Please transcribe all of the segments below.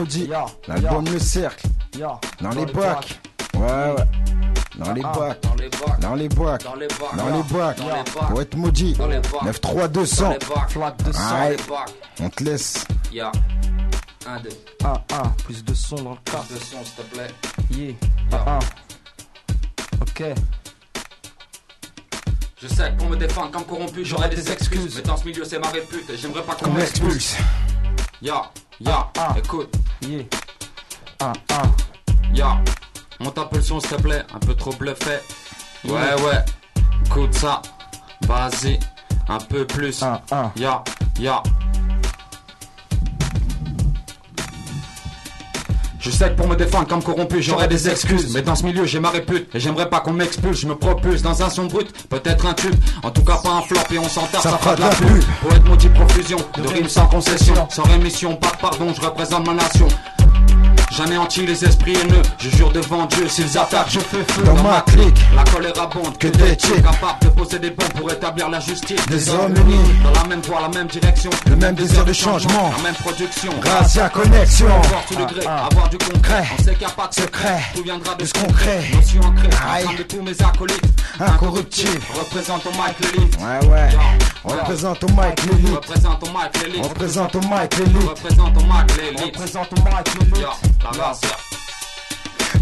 maudit. L'album Le Cercle. Dans les bacs. Ouais, ouais. Dans les Ah, bacs. Dans les bacs. Dans les bacs. Dans les bacs. Dans les bacs. Dans les bacs. Pour être maudit. Dans les bacs. 93200. Dans les bacs. Flaque de sang. Dans Ouais. les bacs. On te laisse. Ya. Un, deux. Ah, ah. Plus de son dans le cas. Deux sons, s'il te plaît. Yeah. Ah, ah. Ok. Je sais que pour me défendre comme corrompu, j'aurai des excuses. Mais dans ce milieu, c'est ma répute. J'aimerais pas qu'on m'expulse. expulse. Ya, ya, Ah. écoute. Yeah. Ah, ah. Ya, monte un peu le son s'il te plaît, un peu trop bluffé. Ouais, ouais, écoute ça. Vas-y, un peu plus. Ah, ah. Ya, ya. Je sais que pour me défendre comme corrompu, j'aurai des excuses. Mais dans ce milieu, j'ai ma répute. Et j'aimerais pas qu'on m'expulse. Je me propulse dans un son brut, peut-être un tube. En tout cas, pas un flop et on s'enterre, ça, fera de la pub. Pour être maudit profusion, de rimes sans concession. Sans rémission, pas de pardon, je représente ma nation. J'anéantis les esprits haineux, je jure devant Dieu, s'ils attaquent, je fais feu Dans ma clique. La colère abonde, que des types capables de poser des bombes pour établir la justice. Des hommes unis. Dans la même voie, la même direction. Le même désir de changement. La même production. Grâce à connexion. Avoir tout le gré, Ah, ah. avoir du concret. On sait qu'il n'y a pas de Secret. Tout viendra de ce. Notion ancrée. Aïe. Ensemble de tous mes acolytes. Incorruptible. Représente au mic l'élite. Ouais, ouais. Ya. Représente au mic l'élite. Représente au l'élite. Représente au mic l'élite. Représente au mic l'élite. Représente au mic l'élite. Ya, la race, ya.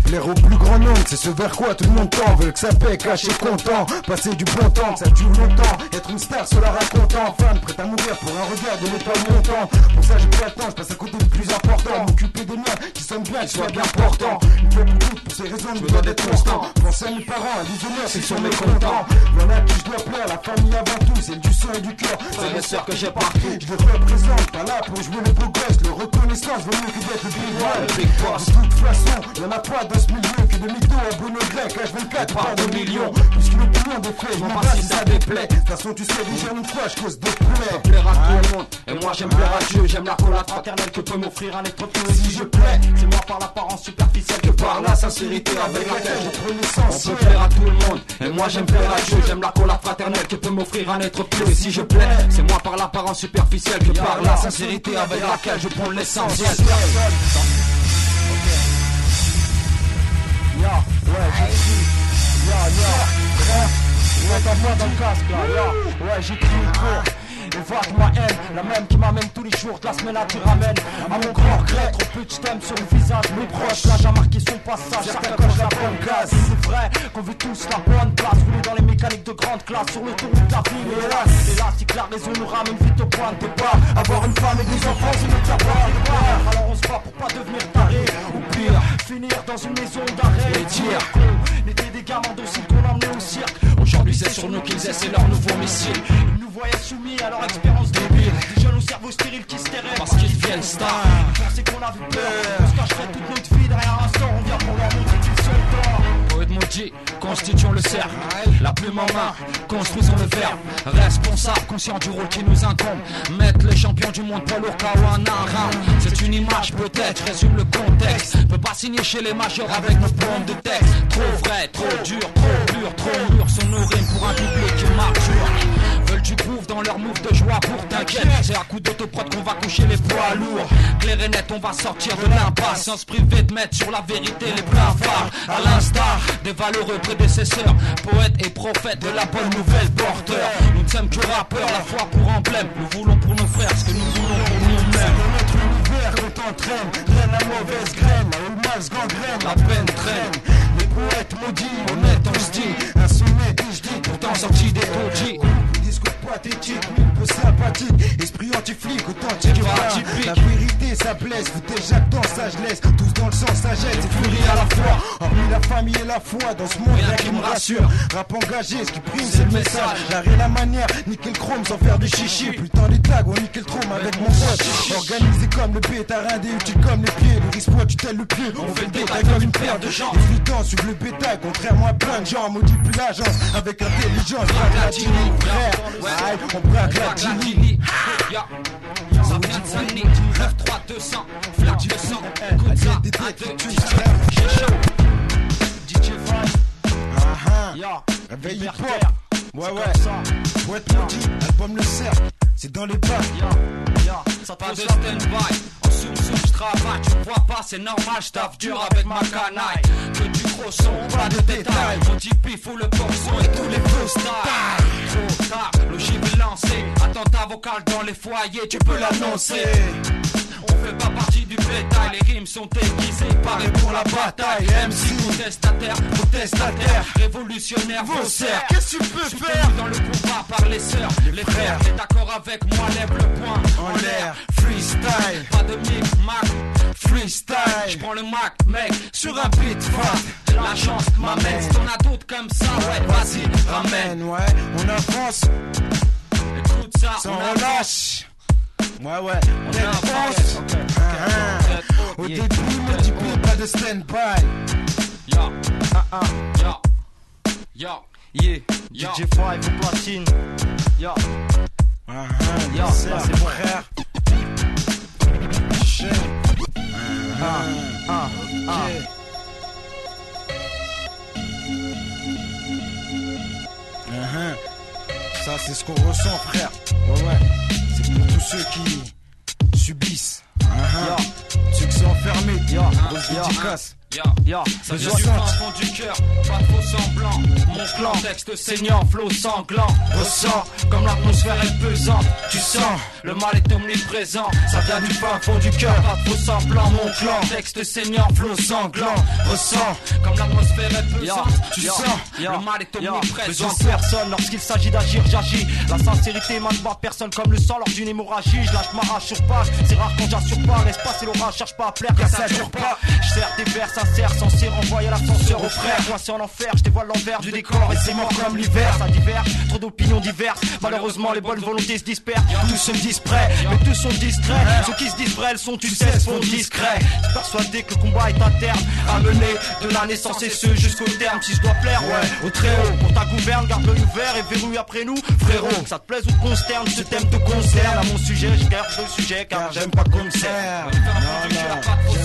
Plaire au plus grand nombre, c'est ce vers quoi tout le monde tend. Veut que ça paie, caché, content. Passer du bon temps, que ça dure longtemps. Être une star, cela racontant. Fan, prêt à mourir pour un regard de l'étoile montant. Pour ça, j'ai pas le temps, je passe à côté du plus important. M'occuper des miens qui sonnent bien, qui soient bien portants. Une fois pour toutes, pour ces raisons, je dois d'être constant. Penser à mes parents, à des honneurs, s'ils sont mécontents. Voilà qui je dois plaire, la famille avant tout, c'est du sang et du cœur. Frères et sœurs que j'ai partout. Je les représente, pas là pour jouer les beaux gosses. Le reconnaissance vaut mieux que d'être le big one. Le. De toute façon, y'en a pas dans ce milieu que des mythos à bonne grec. H24 par de millions. Puisqu'une opinion des faits, je m'en si ça déplaît. De toute façon, tu sais déjà une fois, je cause des plaies. plaire à tout le monde. Et moi j'aime plaire à Dieu, j'aime la collade fraternelle que peut m'offrir un être plus Si je plais, C'est moi par l'apparence superficielle que par la sincérité avec laquelle je prends On l'essentiel. peut plaire à tout le monde, et moi j'aime plaire à Dieu, j'aime la collade fraternelle que peut m'offrir un être plus. Et si je plais, c'est moi par l'apparence superficielle que par la sincérité avec laquelle je prends l'essentiel. Ya, ouais, j'ai écrit. Ya, ya, frère. Ouais, ta voix dans le casque là, ya. Ouais, j'écris une Et vois que ma haine, la même qui m'amène tous les jours de la semaine à tu ramènes À mon grand regret, trop peu de j't'aime sur le visage Mes proches, là j'ai marqué son passage. Chacun coche la bonne case C'est vrai qu'on veut tous la bonne place. Rouler dans les mécaniques de grande classe Sur le tour de la ville. Et hélas, hélas, la raison nous ramène vite au point de départ. Avoir une femme et des enfants, c'est notre savoir Alors on se bat pour pas devenir taré. Ou pire, finir dans une maison d'arrêt. Et dire. Qu'on était des gamins dociles C'est sur nous qu'ils essaient leur nouveau missile. Ils nous voyaient soumis à leur expérience débile Des jeunes au cerveau stérile qui se Parce qu'ils deviennent stars. Ils pensaient qu'on avait peur On se cacherait toute notre vie derrière Constituons le cercle. La plume en main, construisons le verbe. Responsable, conscient du rôle qui nous incombe. Mettre les champions du monde poids lourd KO en un. C'est une image peut-être, résume le contexte. Peut pas signer chez les majors avec nos bombes de texte. Trop vrai, trop dur, trop pur, trop mûr. Sont nos pour un public qui mature. Veulent du groove dans leur move de joie pour t'inquiète. C'est à coup d'autoprod qu'on va coucher les poids lourds. Clair et net, on va sortir de l'impasse. Sans se priver de mettre sur la vérité les phares. À l'instar des valeureux prédécesseurs, poètes et prophètes de la bonne nouvelle porteurs. Nous ne sommes que rappeurs, la foi pour emblème. Nous voulons pour nos frères ce que nous voulons pour nous-mêmes. Qu'on t'entraîne, graine la mauvaise graine, là où le mal se gangrène, La peine traîne. Les poètes maudits, Honnête, on se dit, un sommet que je dis, pourtant sorti des taudis. Pathétique, peu sympathique, esprit anti-flic, authentique. Atypique. La vérité, ça blesse, vous jactant, ça je laisse, tous dans le sang, sagesse et furie à la fois. Hormis la famille et la foi, dans ce monde, Rien qui me rassure. Rap engagé, ce qui prime, c'est le message. L'art et la manière, nickel chrome sans faire du chichi. Putain, les tags, on nickel chrome avec mon pote. Organisé comme le bétarin, des utiles comme les pieds. Le risque, tu tel le pied. On fait le détail comme une paire de gens. Évident, suivre le bétail, contrairement à plein de gens. Modifie l'agence avec intelligence. Braque la Gini, frère. Ouais, on braque la Gini. Ça vient de Saint-Denis, 93200, flaque de sang, écoute ça, un, deux, j'ai chaud. DJ Fry, Ah ah. ya Réveil hip. Ouais, ouais. Poète maudit, album le cercle. C'est dans les bacs. Ça te Pas de pose la stand-by, tu vois pas, c'est normal, je taffe dur avec ma canaille. Que du gros son, pas de détails. Mon pif ou le son et tous les style. Trop tard, le gym est lancé. Attentat vocal dans les foyers, tu peux l'annoncer. On fait pas partie du bétail, les rimes sont aiguisées, parées pour la bataille. MC contestataire, protestataire, révolutionnaire, faussaire. Qu'est-ce que tu peux faire dans le combat par les sœurs, les frères. T'es d'accord avec moi, lève le poing en l'air. Freestyle, pas de mic, Mac. Freestyle, je prends le Mac, mec, sur un beat fat. La chance m'amène, si t'en as d'autres comme ça, ouais, vas-y, ramène. Ouais, on avance. Écoute ça, Sans on relâche. Ouais, ouais, on avance. Ok, ok, Ah, ok. Au Yeah. début, dis plus pas de stand-by. Yo, Ah ah, yo, yo. yeah. Yo. DJ5 au platine. Yo, Ah, Yo, ah, c'est là, c'est bon. frère. Chien. ah, ah, ah. Ok. Uh-huh. Ça, c'est ce qu'on ressent, frère. Ouais, ouais. Pour tous ceux qui subissent. Ceux qui sont enfermés. Yo, Grosse ça vient du fin fond du cœur, pas faux semblant. Mon clan, texte saignant, flot sanglant. Ressens comme l'atmosphère est pesante. Tu sens, le mal est omniprésent. Ça vient du fin fond du cœur, pas faux semblant. Mon clan, texte saignant, flot sanglant. Ressens comme l'atmosphère est pesante. Tu sens, le mal est omniprésent. Besoin de personne lorsqu'il s'agit d'agir, j'agis. La sincérité pas personne comme le sang lors d'une hémorragie. Je lâche ma hache sur page, c'est rare quand j'assure pas. L'espace et l'orage, cherche pas à plaire car ça dure pas. Je sers des vers sincères, censés renvoyer l'ascenseur aux frères. Coincé en enfer, je dévoile l'envers du décor et c'est mort comme l'hiver. Ça divers, trop d'opinions diverses. Malheureusement, les bonnes volontés se dispersent. Tous se disent prêts, mais tous sont distraits. Ceux qui se disent vrais, elles sont, tu sais, se font discrets. Je suis persuadé que le combat est interne. Ramener de la naissance et ce jusqu'au terme. Si je dois plaire, ouais, au très haut. Pour ta gouverne, garde l'œil ouvert et verrouille après nous, frérot. Que ça te plaise ou te consterne, ce thème te concerne. À mon sujet, je garde le sujet car j'aime pas comme c'est.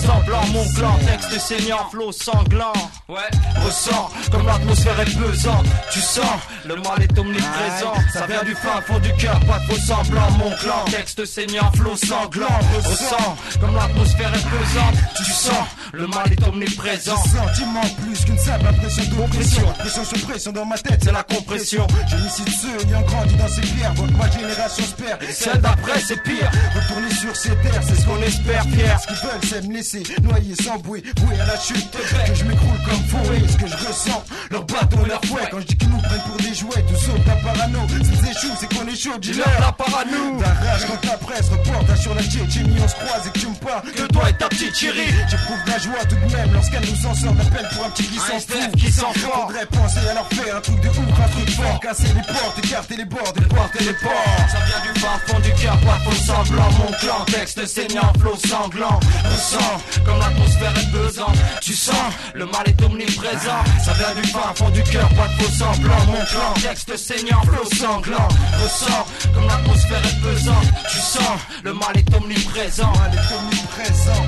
Semblant, mon clan, texte saignant, flot sanglant. Ouais, Ressens comme l'atmosphère est pesante. Tu sens, le mal est omniprésent. Aïe. Ça vient du fin fond du cœur, pas de faux semblant. Mon clan, texte saignant, flot sanglant. Ressens comme l'atmosphère est pesante. Tu sens, le mal est omniprésent. Sentiment plus qu'une simple impression d'oppression. Pression sur pression dans ma tête, c'est la compression. Je me cite ceux ayant grandi dans ces pierres. Votre ma génération se perd. Celle d'après, c'est pire. Retourner sur ces terres, c'est ce qu'on On espère fier. Ce qu'ils veulent, c'est me laisser noyer sans bruit, vouer à la chute. Que je m'écroule comme forêt, ce que je ressens. Leur bâton, leur fouet. Quand je dis qu'ils nous prennent pour des jouets, tout sauf ta parano. S'ils échouent, c'est qu'on est chaud, dis-leur. La parano. Ta rage quand la presse reporte sur la Tchétchénie, on se croise et que tu me parles. Que toi et ta petite chérie. J'éprouve de la joie tout de même lorsqu'elle nous en sort d'appel pour un petit qui s'en fout. qui s'en fort. Faudrait penser à leur faire un truc de ouf, un truc fort. Casser les portes, écarter les bords, des portes et les ports. Ça vient du fond du cœur, pas faux semblant. Mon clan, texte saignant, flot sanglant. Ressens comme l'atmosphère est pesante. Tu sens, le mal est omniprésent. Ça vient du fin fond du cœur, pas de faux semblant. Mon clan, texte saignant, flot sanglant. Ressens comme l'atmosphère est pesante. Tu sens, le mal est omniprésent. Elle est omniprésent.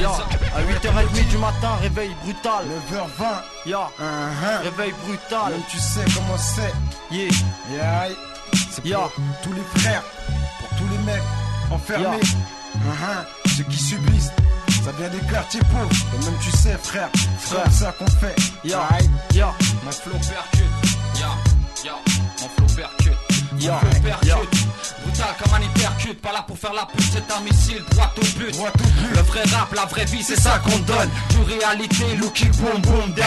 Yo, à 8h30 du matin, réveil brutal. 9h20. Yo, Uh-huh. réveil brutal. Même tu sais comment c'est. Yeah, Yeah. C'est pour tous les frères, pour tous les mecs enfermés. Uh-huh. Ceux qui subissent. Ça vient des quartiers pauvres. Et même tu sais, frère, c'est Frère. comme ça qu'on fait. yo, yo. mon flow percute. Yo, yo, mon flow percute. Yo, Mon flow percute. yo. Brutal comme un hypercute. Pas là pour faire la pute, c'est un missile droit au but. Droit au but. Le vrai rap, la vraie vie, c'est ça qu'on donne. Du réalité, looky boom boom down.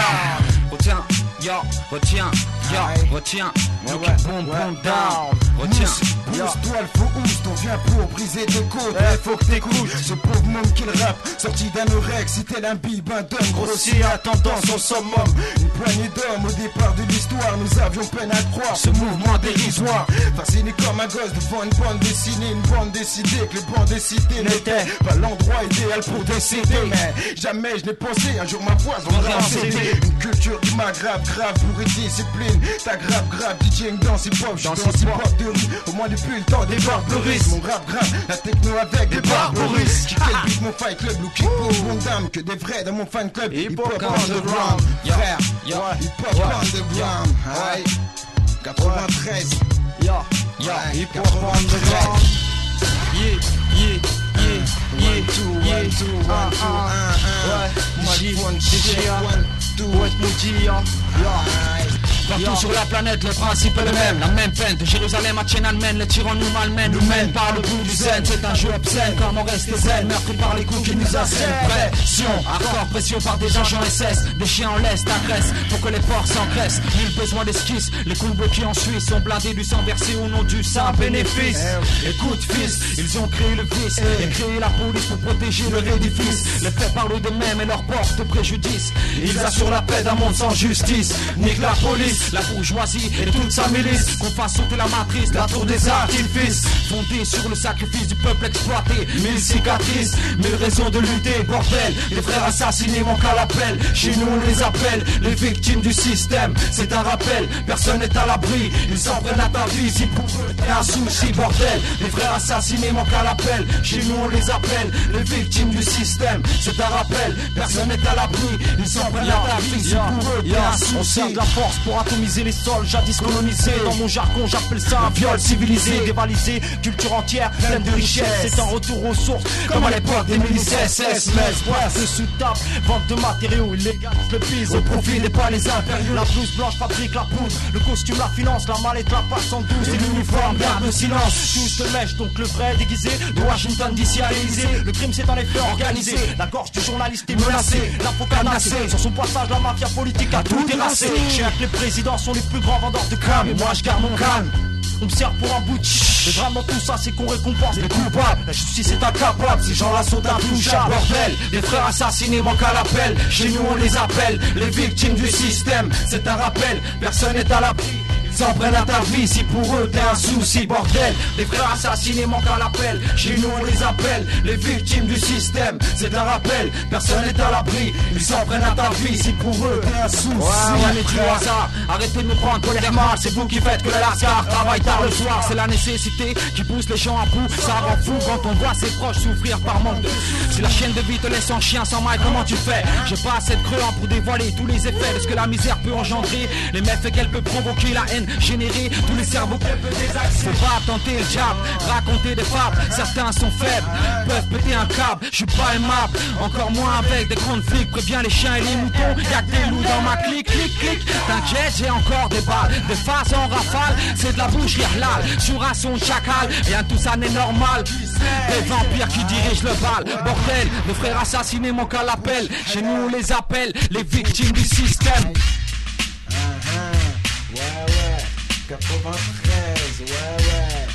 Retiens, yo, retiens, yo, Aïe. retiens. Ouais, ouais, ouais. boom down. Retiens. Pousse, pousse-toi, il faut oust, on vient pour briser tes côtes. Eh, faut que t'écoutes. Ce pauvre monde qui le rappe, sorti d'anorex, si tel un bib, un donne, grossi à tendance au summum. Une poignée d'hommes au départ de l'histoire, nous avions peine à croire ce mouvement dérisoire. Fasciné comme un gosse devant une bande dessinée, une bande décidée que les bandes décidées n'étaient pas l'endroit idéal pour décider. Mais jamais je n'ai pensé un jour ma voix CD. Une culture m'a grave, grave pour une discipline. T'as grave, grave, DJing dans hip hop, je Dans hip hop. de rue. Au moins depuis le temps des barbarismes. Mon rap grave, la techno avec des barbarismes. Qui quel beat mon fight club, looking pour mon dame. Que des vrais dans mon fan club. Hip hop underground. Frère, hip hop underground. Aïe. 93. Yo, Yo, hip hop underground. Yeah, yeah, yeah do what we do. Right. Partout sur la planète, le principe est le même. La même peine de Jérusalem à Tiananmen. Les tyrans nous malmènent, nous mènent par le bout du zen. C'est un jeu obscène, comment rester zen. Meurtri par les coups qui nous assènent. Pression, hardcore, pression par des agents SS. Des chiens en laisse, t'agressent pour que les porcs s'engraissent. Nul besoin d'esquisse. Les coups bloqués en Suisse sont blindés du sang versé au nom du saint bénéfice. Écoute, fils, ils ont créé le vice et créé la police pour protéger leur édifice. Les faits parlent d'eux-mêmes et leur portent préjudice. Ils assurent la paix d'un monde sans justice. Nique la police, la bourgeoisie et toute sa milice. Qu'on fasse sauter la matrice, la tour des artifices. Fondée sur le sacrifice du peuple exploité. Mille cicatrices, mille raisons de lutter, bordel. Les frères assassinés manquent à l'appel. Chez nous, on les appelle les victimes du système. C'est un rappel, personne n'est à l'abri. Ils s'en prennent à ta vie si pour eux t'es un souci, bordel. Les frères assassinés manquent à l'appel. Chez nous, on les appelle les victimes du système. C'est un rappel, personne n'est à l'abri. Ils s'en prennent à ta vie si pour eux t'es un souci. On sert de la force pour atomiser les sols jadis colonisés. Dans mon jargon, j'appelle ça un viol civilisé. Dévalisé, culture entière, pleine de richesse. C'est un retour aux sources, comme à l'époque des milices SS. Bref, le sous-tape, vente de matériaux illégaux, le pise au profit des pas les impériaux. La blouse blanche fabrique la poudre, le costume, la finance, la mallette, la passe en douce. Et l'uniforme garde le silence. Tous se mèche, donc le vrai déguisé. De Washington d'ici à l'Elysée. Le crime, c'est en effet organisé. La gorge du journaliste est menacée. L'info canassée. Sur son passage, la mafia politique a tout. Chez que les présidents sont les plus grands vendeurs de crâne. Et moi, je garde mon calme. On me sert pour un bout drame dans tout ça, c'est qu'on récompense les coupables. La justice est incapable, ces gens-là sont intouchables. Bordel, les frères assassinés manquent à l'appel. Chez nous, on les appelle les victimes du système. C'est un rappel, personne n'est à l'abri. Ils s'en prennent à ta vie si pour eux t'es un souci, bordel. Les frères assassinés manquent à l'appel. Chez nous, on les appelle les victimes du système. C'est un rappel, personne n'est à l'abri. Ils s'en prennent à ta vie si pour eux t'es un souci. Ouais, ouais, du hasard. Arrêtez de me prendre mal. C'est vous qui faites que le lascar travaille tard le soir. C'est la nécessité qui pousse les gens à bout. Ça rend fou quand on voit ses proches souffrir par manque. Si la chaîne de vie te laisse en chien sans maille, comment tu fais? J'ai pas assez de creux pour dévoiler tous les effets de ce que la misère peut engendrer. Les méfaits qu'elle peut provoquer, la haine générer, tous les cerveaux qu'elle peut désaxer. Faut pas tenter le diable, raconter des fables. Certains sont faibles, peuvent péter un câble. Je suis pas aimable, encore moins avec des grandes flics. Préviens les chiens et les moutons, y'a que des loups dans ma clique, clic, clic. T'inquiète, j'ai encore des balles, des faces en rafale. C'est de la boucherie halal, sur un son de chacal. Rien tout ça n'est normal. Des vampires qui dirigent le bal. Bordel, les frères assassinés manquent à l'appel. Chez nous, on les appelle les victimes du système. 93, ouais, ouais.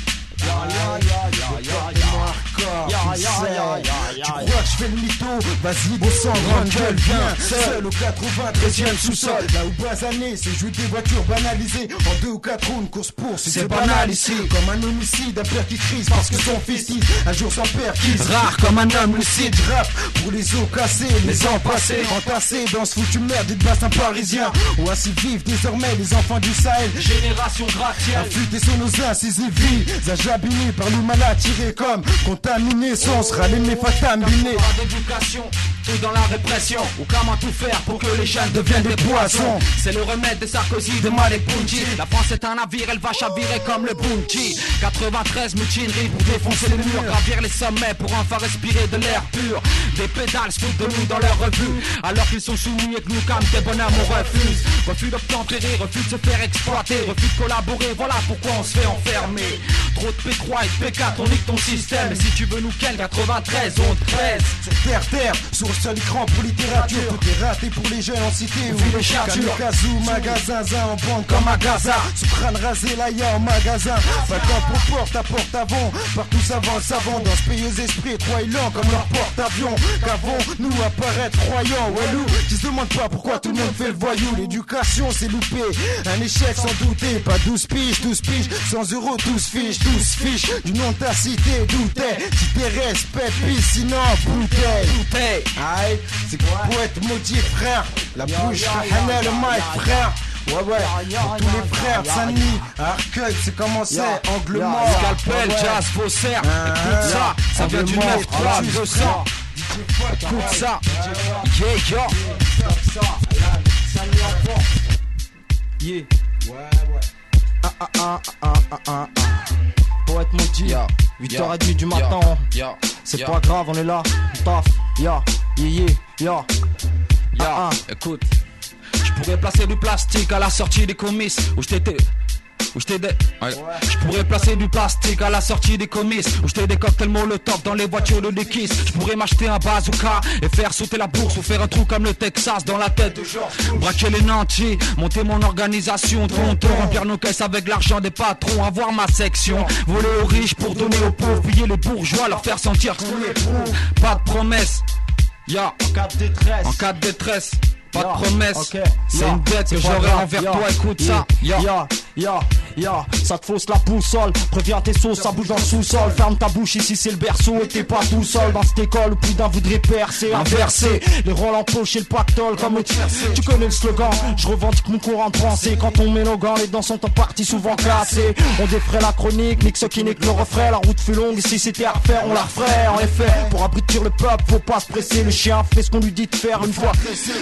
Ya, ya, ya, ya, ya, ya. Tu crois que je fais le mytho? Vas-y descends grande gueule Viens. seul au 93ème sous-sol. Là où basané c'est jouer des voitures banalisées. En deux ou quatre roues une course pour c'est banal ici. Comme un homicide un père qui crise parce que son fils dit Un jour son père qui Rare comme un homme lucide. rappe pour les os cassés, les ans passés, entassés dans ce foutu merde de bassin parisien. Où ainsi vivent désormais les enfants du Sahel. Génération gratte-ciel. Affûtés sur nos incisives vies, abîmés par le mal attiré comme contaminés, sans sera l'aimé fataminé. D'éducation, tout dans la répression. Ou comment tout faire pour que les jeunes deviennent des poissons. C'est le remède de Sarkozy, de Malek Bounty. La France est un navire, elle va chavirer comme le Bounty. 93 mutineries pour défoncer les murs, gravir les sommets pour enfin respirer de l'air pur. Des pédales se foutent de nous dans leur revue. Alors qu'ils sont soumis et que nous, comme des bonhommes, on refuse. Refus d'obtempérer, refus de se faire exploiter, refus de collaborer. Voilà pourquoi on se fait enfermer. Trop de P3 et de P4, on nique ton système. Si tu veux nous quel 93, on te pèse. Sur terre, terre, sur le seul écran pour littérature. Tout est raté pour les jeunes en cité ou les chartures. Kamikaze, magasin, zin, en banque comme à Gaza. Soprane rasé, là y'a en magasin. Pas pour porte à porte avant. Partout savant, savant dans ce pays aux esprits comme leur porte-avions. Qu'avons nous apparaître croyants? Walou, qui se demande pas pourquoi tout le monde fait le voyou. L'éducation c'est loupé. Un échec sans douter. Pas 12 piges, 12 piges. 100 euros, 12 fiches, 12 fiches. Du nom de ta cité, d'où t'es. Si t'es respect, puis sinon bouteille. Aïe, c'est quoi pour être maudit frère La bouche, Hana, le mic frère Ouais ouais, pour tous les frères de Saint-Denis, Arcueil, c'est comment c'est, angle mort Scalpel, jazz, faussaire. Ah, Écoute ça, ça vient du Angle 9 mort, 3 tu 200. Écoute ça. Yeah, yo. Yeah. Ouais ouais. Ah ah ah ah ah ah ah. Poète maudit, 8h30 du matin. C'est pas grave, on est là, on taf. Ya, yeah, ya. Ya, écoute. Je pourrais placer du plastique à la sortie des comices où je t'étais où je des... Je pourrais placer du plastique à la sortie des comices. Où je des cocktails molotov dans les voitures de déquisse Je pourrais m'acheter un bazooka et faire sauter la bourse Ou faire un trou comme le Texas dans la tête. Braquer les nantis, monter mon organisation. Tonton, remplir nos caisses avec l'argent des patrons. Avoir ma section, voler aux riches pour donner aux pauvres. Piller les bourgeois, leur faire sentir qu'on Pas de promesse, ya En cas de détresse. En cas de détresse pas de promesse, c'est une dette que j'aurai envers toi, écoute ça. Ça te fausse la boussole. Préviens tes sauces, ça bouge dans le sous-sol. Ferme ta bouche ici, c'est le berceau. Et t'es pas tout seul dans cette école où plus d'un voudrait percer. Inverser les rôles en poche et le pactole comme Tu connais le slogan, je revendique mon courant de français. Quand on met nos gants, les dents sont en partie souvent cassées. On défrait la chronique, nique ce qui n'est que le refrain. La route fut longue, si c'était à refaire, on la referait. En effet, pour abrutir le peuple, faut pas se presser. Le chien fait ce qu'on lui dit de faire une fois.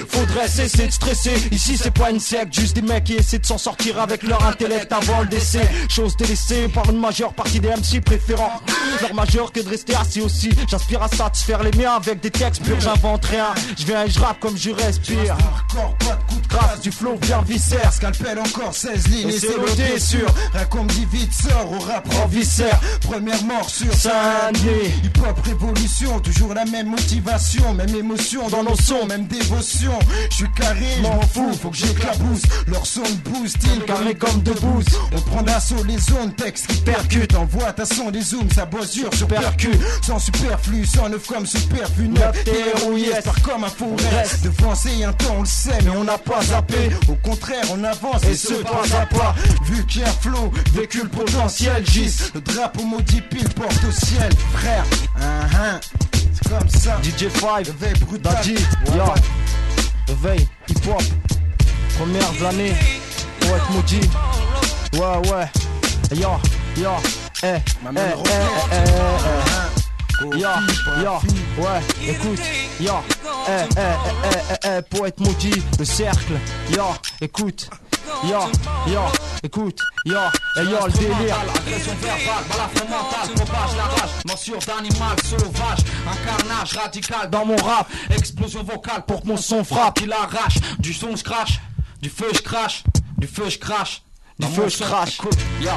Faudrait cesser de stresser. Ici, c'est pas une secte, juste des mecs qui essaient de s'en sortir avec leur intellect avant Chose délaissée par une majeure partie des MC préférant leur majeur que de rester assis aussi. J'aspire à satisfaire les miens avec des textes purs, j'invente rien. Je viens et je rappe comme je respire. Encore pas de coup de grâce, du flow bien viscère. Scalpel encore 16 lignes et c'est le sûr. Raconte dit vite, sort au rap en viscère. Première mort sur Saint-Denis. Hip hop révolution, toujours la même motivation, même émotion dans nos sons, même dévotion. Je suis carré, je m'en fous, faut que j'éclabousse. Leur son boost, il carré comme de boost. On prend d'assaut les zones, texte qui percute. Envoie ta son des zooms, ça bossure sur percu. Sans superflu, sans neuf comme superflu. Neuf terrouillé, par comme un reste. Devancer un temps, on le sait, mais on n'a pas zappé. Au contraire, on avance et, ce pas à pas. Vu qu'il y a flow, véhicule potentiel, gis. Le drapeau maudit pile porte au ciel, frère. Uh C'est comme ça. DJ5, Daddy, yeah. Veille, hip hop, première de l'année, pour être maudit. Ouais, ouais, yo, yo, eh, eh, eh, eh, eh, Yo, yo, ouais, écoute, yo, eh, eh, eh, eh, eh, poète maudit, le cercle, yo, écoute, yo, yo, écoute, yo, et yo, le délire. Agression verbale, balafre mental, propage la rage, morsure d'animal sauvage, un carnage radical Dans mon rap, explosion vocale pour que mon son frappe, qui l'arrache, du son je crache, du feu je crache, du feu je crache, du feu je crache. Yo.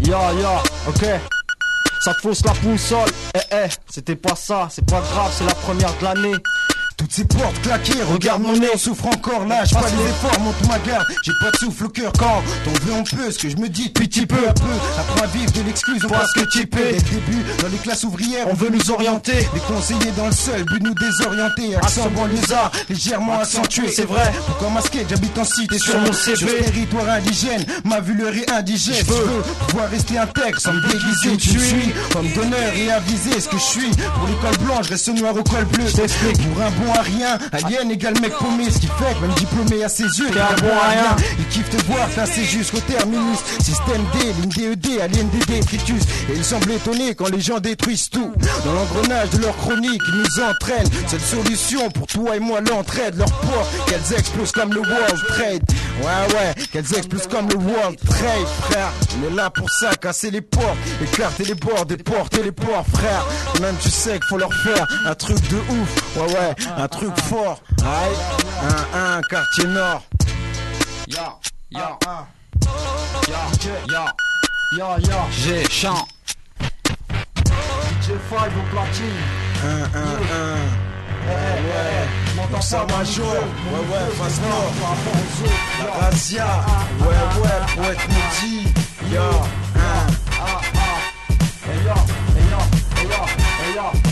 Yo, yo, ok. Ça te fausse la boussole. Eh, eh, c'était pas ça, c'est pas grave, c'est la première de l'année. Toutes ces portes claquées, regarde mon nez, on souffre encore, lâche pas les efforts, monte ma garde, j'ai pas de souffle au cœur quand t'en veux on peut, ce que je me dis petit peu à peu, apprends à vivre de l'exclusion parce que typé, dès le début, dans les classes ouvrières, on veut nous orienter, les conseillers dans le seul but nous désorienter, accent banlieusard, légèrement accentué, c'est vrai, pourquoi masquer, j'habite en cité sur mon CV, sur territoire indigène, ma vuleur est indigène, je veux pouvoir rester intègre sans me déguiser, tu suis, comme d'honneur et aviser ce que je suis, pour l'école blanche, reste noir au col bleu, pour un bon à rien. Alien égale mec paumé, ce qui fait que même diplômé à ses yeux, il un bon à rien. Il kiffe te voir passer jusqu'au terminus. Système D, ligne DED, Alien DD, Tritus. Et il semble étonné quand les gens détruisent tout. Dans l'engrenage de leur chronique, ils nous entraînent. Cette solution pour toi et moi l'entraide. Leur port, qu'elles explosent comme le World Trade. Ouais, ouais, qu'elles explosent comme le World Trade, frère. On est là pour ça, casser les portes, écarter les bords, des portes et les ports, frère. même tu sais qu'il faut leur faire un truc de ouf. Ouais, ouais, un truc fort. Aïe, un, un, quartier nord. Ya, ya, ya, ya, ya, ya. J'ai chant. DJ5 au platine. Un, un, un. Ouais, M'entends ça major. Ouais, ouais, face nord. La razzia. Ouais, ouais, pour être maudit. Ya, un. Ah, ah. Hey yo, hey yo, hey yo, hey yo.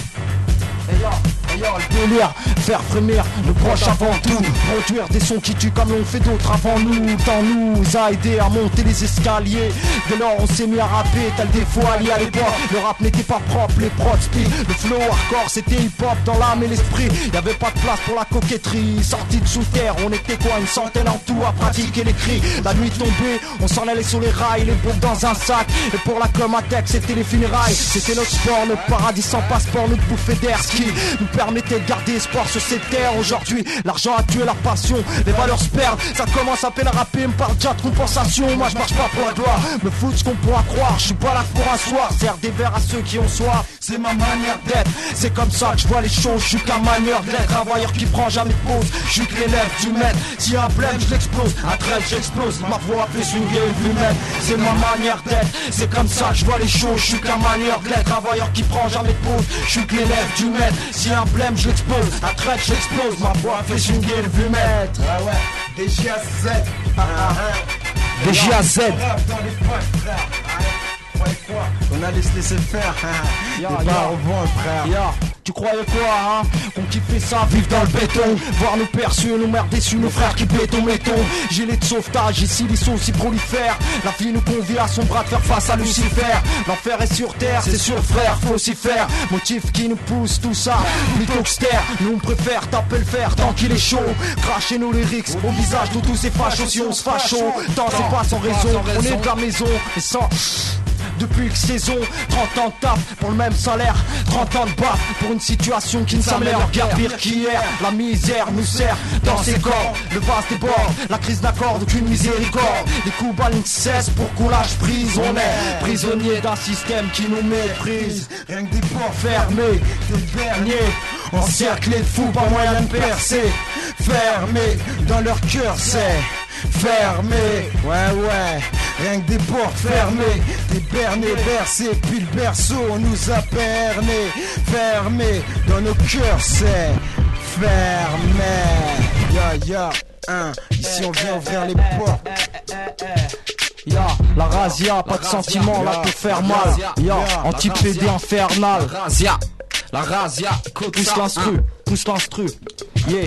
Délire, faire frémir le proche avant tout. Produire des sons qui tuent comme l'ont fait d'autres avant nous. Temps nous a aidé à monter les escaliers. Dès lors, on s'est mis à rapper, tel des fois liés à l'époque. Le rap n'était pas propre, les prods. Le flow hardcore, c'était hip-hop dans l'âme et l'esprit. Y avait pas de place pour la coquetterie. Sorti de sous terre, on était quoi, une centaine en tout à pratiquer les cris. La nuit tombée, on s'en allait sur les rails, les boucs dans un sac. Et pour la Comatec, c'était les funérailles. C'était notre sport, notre paradis sans passeport, notre bouffée d'air qui nous permettait de garder espoir sur cette terre. Aujourd'hui, l'argent a tué la passion, les valeurs se perdent. Ça commence à peine à rapper, me parle déjà de compensation. Moi je marche pas pour la gloire, me foutre ce qu'on pourra croire. Je suis pas là pour un soir, des verres à ceux qui ont soif. C'est ma manière d'être, c'est comme ça que je vois les choses. Je suis qu'un manière d'être, travailleur qui prend jamais pause. Je suis que l'élève du maître, si un blême, je l'explose. Un trêve, j'explose. Ma voix fait swinguer une vue C'est ma manière d'être, c'est comme ça que je vois les choses. Je suis qu'un manière d'être, travailleur qui prend jamais pause. Je suis que l'élève du maître, si un blême, je l'explose. Un trêve, j'explose. Ma voix fait swinguer une vue mètre. Ah ouais, des Z. Ah, ah, ah. Des Z. On allait se laisser faire. Des ya. barres au vent, frère. Tu croyais quoi, hein Qu'on kiffait ça, vivre dans le béton. Voir nos perçus, nos mères déçues, nos frères qui béton béton. Gilet de sauvetage, ici les sauts aussi prolifèrent. La vie nous convie à son bras de faire face à Lucifer. L'enfer est sur terre, c'est sûr frère, faut s'y faire. Motif qui nous pousse, tout ça, plutôt taire Nous on préfère taper le fer tant qu'il est chaud. Cracher nos lyrics au visage de tous ces fachos. Si on se fâche tant c'est pas sans raison. On est de la maison. Et sans... Depuis que saison, 30 ans de taf pour le même salaire, 30 ans de baf pour une situation qui ne s'améliore guère pire qu'hier. La misère nous sert dans ses corps, le vase déborde, la crise n'accorde aucune miséricorde. Les coups balles ne cessent pour qu'on lâche prise, on est prisonnier d'un système qui nous méprise. Rien que des ports Fermé, des dernier, encerclé de fous, pas moyen de percer. fermés dans leur cœur, c'est fermé. Ouais, ouais, rien que des portes fermées, des bernés bercés, puis le berceau nous a bernés. Fermé dans nos cœurs, c'est fermé. Ya, ya, hein, ici on vient ouvrir les portes. Ya, la razzia, pas de sentiment, là te faire mal. Ya, anti-PD infernal. La razzia, la razzia, écoute Pousse l'instru, pousse l'instru. Yeah.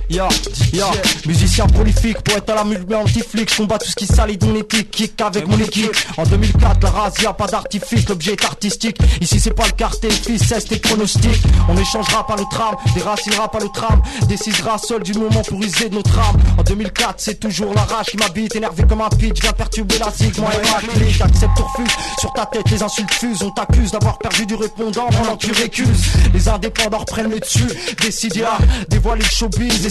ya, ya. Musicien prolifique, poète à la mule, anti-flic. Combat tout ce qui salit mon éthique, kick avec mon équipe. En 2004, la razzia, pas d'artifice, l'objet est artistique. Ici, c'est pas le cartel, fils, c'est tes pronostics. On échangera pas le tram, déracinera pas le tram. Décisera seul du moment pour user de notre âme. En 2004, c'est toujours la rage qui m'habite, énervé comme un pitch. Viens perturber la zig, moi et ma clique. Accepte refuse, sur ta tête, les insultes fusent. On t'accuse d'avoir perdu du répondant pendant que tu récuses. Les indépendants reprennent le dessus. Décidia, dévoiler le showbiz et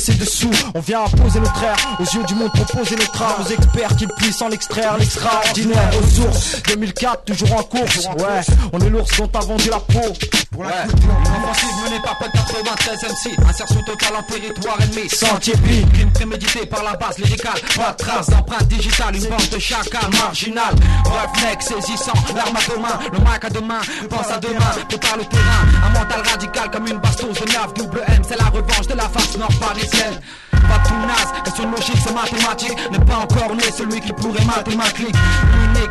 On vient imposer notre air, aux yeux du monde proposer notre art. Aux experts qui puissent en extraire l'extraordinaire. Aux sources, 2004, toujours en course. Ouais, on est l'ours dont t'as vendu la peau. Pour la une offensive menée par Pod 93 MC Insertion totale en territoire ennemi. Sentier pique. Crime prémédité par la base lyricale. Pas de trace d'empreinte digitale Une bande de chacal marginal Bref mec saisissant L'arme à deux mains Le mic à deux mains. Pense à demain. Prépare le terrain. Un mental radical comme une bastos de 9 double M C'est la revanche de la face nord parisienne pas tout naze, question logique, c'est mathématique. N'est pas encore né celui qui pourrait mater ma clique Unique,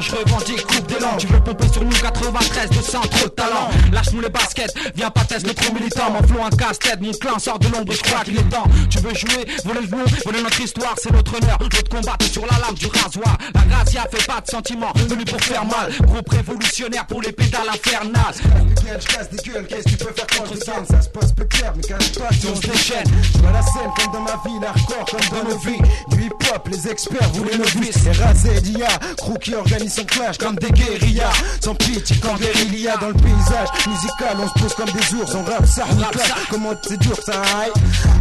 je revendique, coupe des langues. Tu veux pomper sur nous 93, 200, trop de talent Lâche-nous les baskets, viens pas tester trop militant. Mon un casse-tête, mon clan sort de l'ombre je crois qu'il est temps. Tu veux jouer, voler le nom, voler notre histoire, c'est notre honneur. Notre combat est sur la lame du rasoir. La razzia fait pas de sentiments, venu pour faire mal. Groupe révolutionnaire pour les pédales infernales. Qu'est-ce que tu peux faire contre ça? Ça se passe clair, mais on se la scène comme dans ma vie, l'hardcore comme dans nos vies. Du hip-hop, les experts, vous les novices. Et rasé d'IA, crew qui organise son clash comme des guérillas. Sans pitié, quand guérilla dans le paysage musical, on se pose comme des ours. On rappe ça, on clash. Comment c'est dur, ça aïe.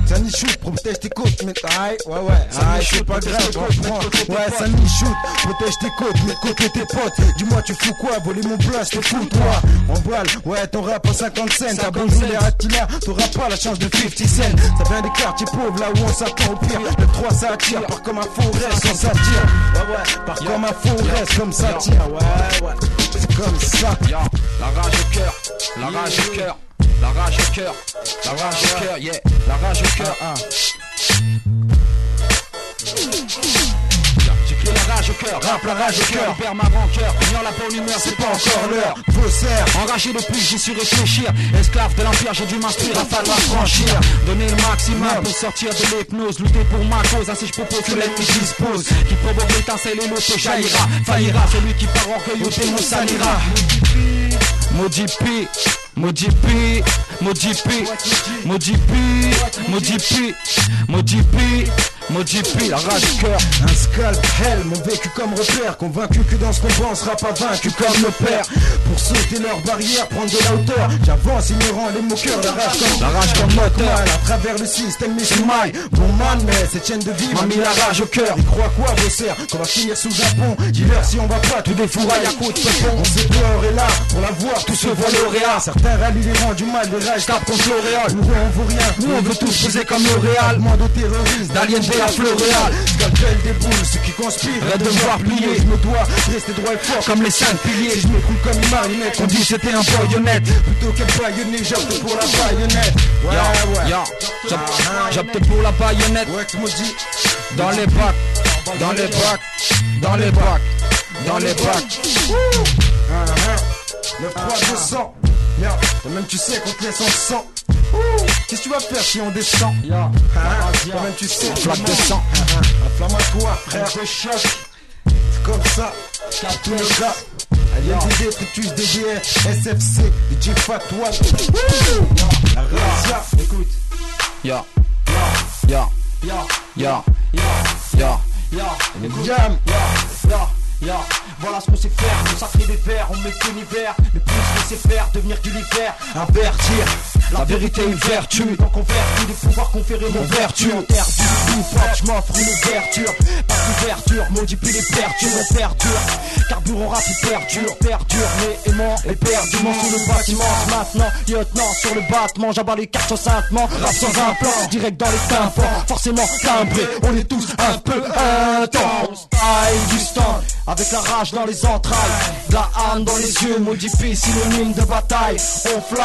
Ça n'y shoot, protège tes côtes, mais aïe. Ouais, ouais, aïe, c'est pas grave, comprends. Ouais, ça n'y shoot, protège tes côtes, de côté tes potes. Dis-moi, tu fous quoi, voler mon blast, te fous toi. En balle, ouais, ton rap en 50 cents. T'as beau jouer les Attila, t'auras pas la chance de 50 cents. Ça vient des quartiers pauvres, là où on s'attend au pire. Le 3 ça attire, par comme un forêt, on s'attire. Ouais, ouais, par comme un forêt, comme ça tire. Ouais, ouais, c'est comme ça. La rage au cœur, la rage au cœur, la rage au cœur, la rage au cœur, yeah, la rage au cœur. Au cœur, rap la rage au cœur, perd ma rancœur, ignore la bonne humeur, c'est pas encore l'heure. Faussaire, Enragé depuis, j'y suis réfléchir. Esclave de l'empire, j'ai dû m'inspirer, à falloir franchir. Donner le maximum pour sortir de l'hypnose. Lutter pour ma cause, ainsi je propose que l'ennemi dispose. Qui provoque l'étincelle et l'autre jaillira. Faillira celui qui par orgueil au démon salira. Maudit P, maudit P, maudit P, maudit P, maudit P, maudit P, Maudit la rage cœur. Un scalp, hell, mon vécu comme repère. Convaincu que dans ce combat on sera pas vaincu comme le père. Pour sauter leurs barrières, prendre de la hauteur. J'avance, ignorant les moqueurs, la rage comme La rage comme moteur. à travers le système, mais je maille. Bon man, mais cette chaîne de vie m'a mis la rage au cœur. Ils croient quoi, vos serfs Qu'on va finir sous un pont. Dis-leur si on va pas, tout défouraille à coup de. On dehors et là, pour la voir, tout se voit l'Oréal. Certains rallient les rangs du mal, les rages tapent contre l'Oréal. Nous, on veut rien, nous, on veut tous poser comme l'Oréal. Demande aux terroristes, D'Alien B à Floréal. Scalpel des boules, ceux qui conspirent, Arrête de me voir plier. Je me dois rester droit et fort. Comme les cinq piliers. Si je me coule comme une marionnette, On dit que c'était un baïonnette. plutôt qu'un baïonnet, j'opte pour la baïonnette. Ouais, ouais. J'opte- pour la baïonnette. Ouais, tu me dis. Dans les bacs, dans les bacs, dans les bacs, dans les bacs. Le froid de sang. Merde, toi-même tu sais qu'on te laisse en sang. Qu'est-ce que tu vas faire si on descend Ya, Ah, Toi-même tu sais. De sang. Flamme à toi, frère de choc. C'est comme ça. Tout le gars. LDD, Tritus, DDR, SFC, DJ Fatwa. La razzia. écoute. Yo, Ya, yo, ya, yo. ya, écoute. Jam. Ya, ya, ya. Voilà ce qu'on sait faire, consacrer des vers, on met l'univers, mais plus laisser faire, devenir du l'hiver, invertir. La vérité est une vertu, donc on vertu des pouvoirs conférés mon vertu. En terre du je m'offre une ouverture, pas d'ouverture, maudit puis les pertures, on perdure. Carburant rapide perdure, perdure, mais aimant et perdument sous le bâtiment. Maintenant, lieutenant sur le battement, j'abats les cartes saintement, rap sans implant, direct dans les tympans, forcément timbré, on est tous un peu intenses. Style du stand, avec la rage dans les entrailles, la âme dans les yeux, maudit synonyme de bataille. On fly,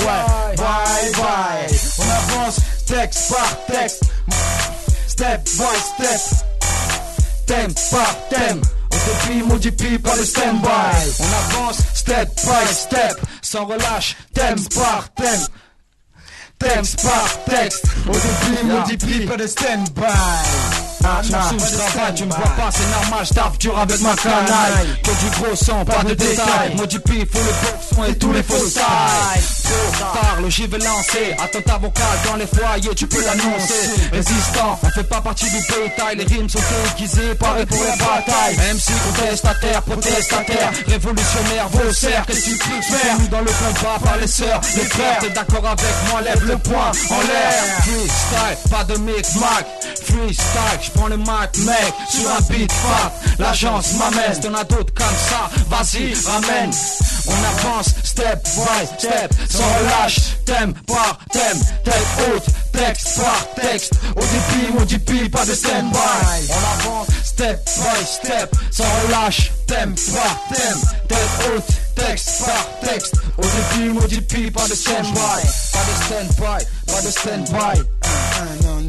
ouais ouais, bye bye. On avance texte par texte, step by step, thème par thème. Au début, maudit puis par le stand-by. On avance step by step, sans relâche, thème par thème. Texte par texte, maudit puis Pas de stand-by. Ah, Tu me travaille, tu me vois pas, c'est normal, je tape dur avec ma canaille. Que du gros sang, pas de détails. Maudit pif, faut le bon son et tous les faux sides. Parle, j'y vais lancer. Attentat vocal dans les foyers, tu peux l'annoncer. Résistant, on fait pas partie du bétail. Les rimes sont aiguisées, parées pour la bataille. MC contestataire, protestataire, révolutionnaire, vos serfs, qu'est-ce que tu peux faire? Nous dans le combat par les sœurs, les frères. T'es d'accord avec moi, lève le poing en l'air. Freestyle, pas de micmac. Freestyle, je prends le mic, mec, sur un beat fat. L'agence m'amène, t'en as d'autres comme ça. Vas-y, ramène. On avance, step by step, sans relâche, thème par thème, tête haute, texte par texte. Au début, maudit puis, pas de stand-by. On avance, step by step, sans relâche, thème par thème, tête haute, texte par texte. Au début, maudit puis, pas de stand-by. Pas de stand-by, pas de stand-by.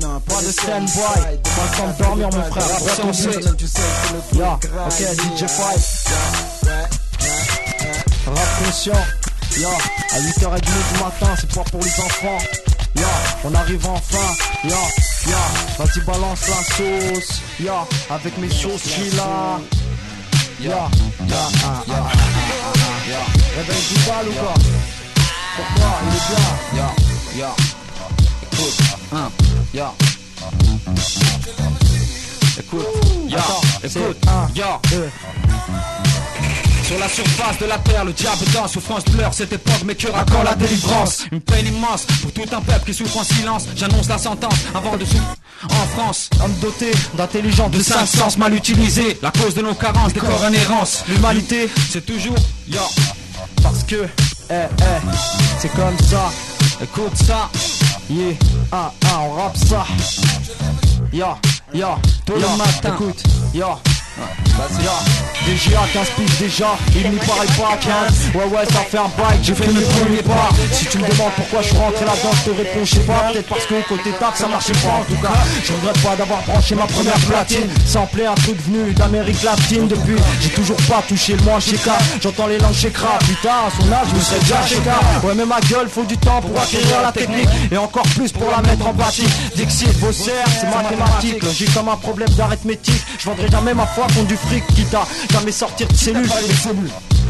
Non, Pas de stand-by, pas le temps de dormir mon frère, rap ton tu sais le ok. DJ Five, rap conscient. À 8h30 du matin, c'est pas pour les enfants. Ya, on arrive enfin. Ya, ya, vas-y balance la sauce. Ya, avec mes qui là. Ah, ah, ah, ah, du bal ou quoi Pourquoi? Il est bien. Hein, yo. Écoute, Attends, écoute, deux. Sur la surface de la terre, le diable danse, souffrance pleure, cette époque, mais que quand la délivrance? Une peine immense pour tout un peuple qui souffre en silence. J'annonce la sentence avant de souffrir en France. Homme doté d'intelligence, De sens mal utilisés, la cause de nos carences, des corps en errance. L'humanité, C'est toujours, yo, parce que, eh, eh, c'est comme ça. écoute ça. Yeah, ah, ah, on rappe ça. Ya, ya, Tout le matin. Écoute, ya. Ya, DGA 15 piges déjà, il n'y paraît pas 15 Ouais ouais ça fait un bail, j'ai fait le premier pas. Si tu me demandes pourquoi je suis rentré là-dedans, je te réponds je sais pas. Peut-être parce que côté taf ça marchait pas en tout cas. Je regrette pas d'avoir branché ma première platine. Samplé un truc venu d'Amérique latine Depuis. J'ai toujours pas touché le moins chez J'entends les langues chez putain à son âge je me serais déjà chez Ouais mais ma gueule faut du temps pour acquérir la technique. Et encore plus pour la mettre en pratique. Dixit, vos serres, c'est mathématique. Logique comme un problème d'arithmétique. Je vendrai jamais ma foi contre du fric qui t'a jamais sortir de cellule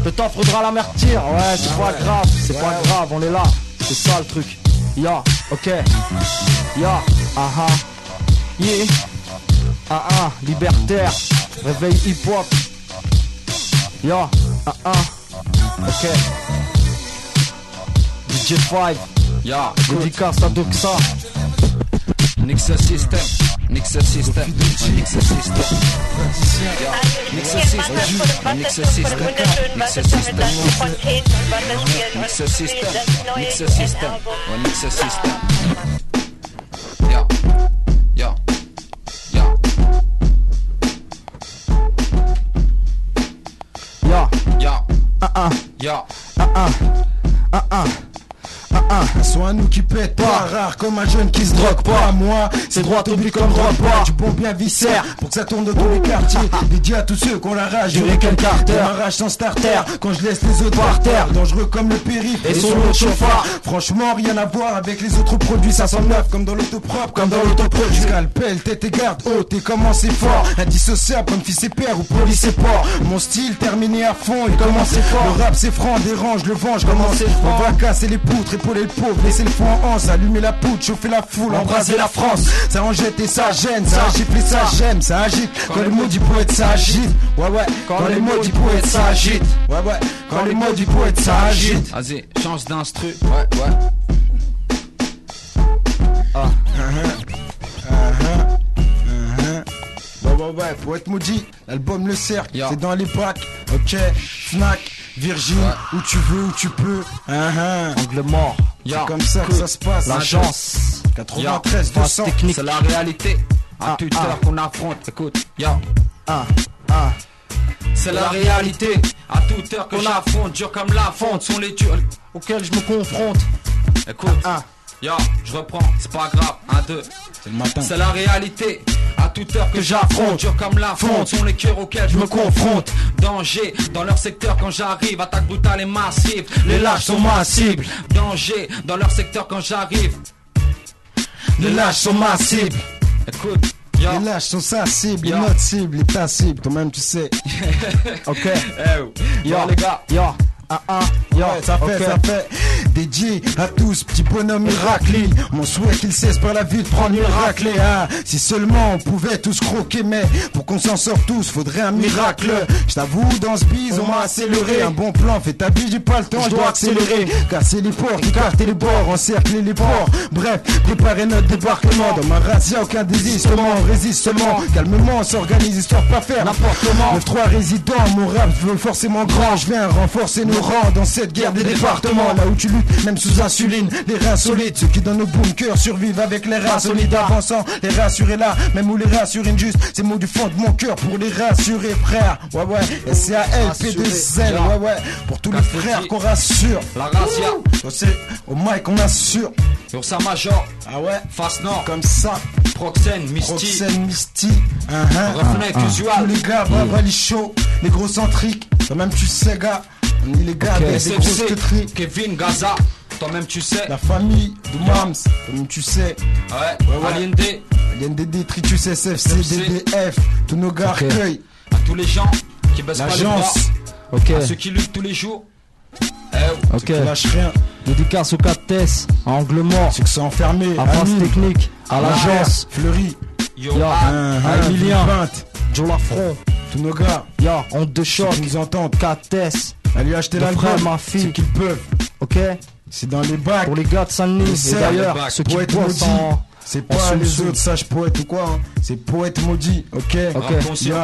Le temps faudra l'amertir Ouais c'est pas grave, c'est pas grave, on est là C'est ça le truc Ya, ok Ya, aha Yeah. Ah ah, libertaire. Réveil hip-hop. Yo. Ah ah. Ok. DJ5. Ya, Dédicace à Doxa. Nixe System, Nixe System, Nixe System. Ja, Nixe System, Nixe System, Nixe System, Nixe System, Nixe System, und Nixe System. Ja, ja, ja, Yo. ja, Ah ah. Soit nous qui pète pas, rare comme un jeune qui se drogue pas. Moi, c'est droit au but comme droit pas. Du bon bien viscère pour que ça tourne dans tous les quartiers. Dédié à tous ceux qui ont la rage. Du Rick and Carter. Démarrage sans starter. Quand je laisse les autres par terre, dangereux comme le périph' Et son de chauffard. Franchement, rien à voir avec les autres produits. Ça sent neuf comme dans l'autopropre, comme dans l'autoproduit. Scalpel, tête et garde haute et commencez fort. Indissociable comme fils et père ou police et port. Mon style terminé à fond et commencez fort. Le rap c'est franc, dérange, le venge, commencez fort. On va casser les poutres, épauler le pauvre, laisser le fond en hanse, allumer la poudre, chauffer la foule, embraser la France. Ça en jette et ça gêne, ça agite et ça j'aime, ça agite. Quand les mots du poète s'agitent, ouais ouais. Quand les mots du poète s'agitent, ouais ouais. Quand les mots du poète s'agitent. Vas-y, change d'instru. Ouais, ouais. Ouais ouais ouais, poète maudit, l'album Le Cercle, Ya. c'est dans les bacs, ok, Fnac, Virgin, où tu veux, où tu peux, hein, hein. Angle mort. C'est comme ça que ça se passe. L'agence. 93 Phase 200. technique. C'est la réalité. À Ah, toute ah. heure qu'on affronte. Écoute, ya. Ah ah. C'est la réalité. À toute heure qu'on affronte, dur comme la fonte, sont les durs. Auquel je me confronte. Écoute, Ah. ya, je reprends, c'est pas grave. Un, deux. C'est le matin. C'est la réalité. Toute heure que j'affronte, dur comme la fonte, sont les cœurs auxquels je me confronte. Danger dans leur secteur quand j'arrive, attaque brutale et massive. Les lâches sont massibles. Danger dans leur secteur quand j'arrive. Les lâches sont ma cible. Écoute. Les lâches sont sa cible, Ya. notre cible, ta cible, toi-même tu sais. Ok. Eh. Yo Bon, les gars. Yo. Ah ah. Yo. Ouais, ça fait, ça fait. Dédié à tous, petit bonhomme miracle. Mon souhait qu'il cesse par la vie de prendre une raclée. Ah, si seulement on pouvait tous croquer, mais pour qu'on s'en sorte tous, faudrait un miracle. Je t'avoue, dans ce bise, on m'a accéléré. Un bon plan, fais ta vie, j'ai pas le temps, je dois accélérer. Casser les portes, écarter les bords, encercler les ports. Bref, préparer notre débarquement. Dans ma razzia, aucun désistement, on résiste seulement. Calmement, on s'organise, histoire pas faire N'importe comment. 9-3 résidents, mon rap veut forcément grand. Je viens renforcer nos dans cette guerre des départements. Là où tu luttes, même sous insuline, les reins solides. Ceux qui dans nos bunkers survivent avec les reins solides avançant. Les rassurer là, même où les rassurer juste. Ces mots du fond de mon cœur pour les rassurer, frère. Ouais, ouais, SCAL, P2L, ouais, ouais. Pour tous les frères qu'on rassure. La razzia. Sais, au mic, on assure. Ursa Major. Ah ouais, Face Nord. comme ça. Proxène, Misty. Roxane, Misty, usual. Tous les gars, Baba, les chauds, les gros centriques. Toi-même, tu sais, gars. On est les gars des teteries. Kevin Gaza. Toi-même, tu sais. La famille de Mams, comme tu sais. Ouais, Ouais, ouais. Allende. LNDD, Tritus, SFC, SFC. DDF. Tous nos gars recueillent. À tous les gens qui baissent pas les bras. L'agence, Ok. À ceux qui luttent tous les jours. Eh, oh. Ok. lâche rien. Dédicace au 4 Tess. À Angle mort. Ceux qui sont enfermés. À Amine, technique. À l'agence. Fleury. Yo, Yo. ah, Emilien. Villepinte. Joe Lafron. Tous nos gars. Yo. Honte de Ceux choc. qui nous entendent. 4 Tess. Allez acheter frère, ma fille. Ceux qui le peuvent. Ok. C'est dans les bacs. Pour les gars de Saint-Denis. D'ailleurs, ceux qui en. C'est pas les autres sages poètes ou quoi. hein. C'est poète maudit. Ok. Ok. Yo.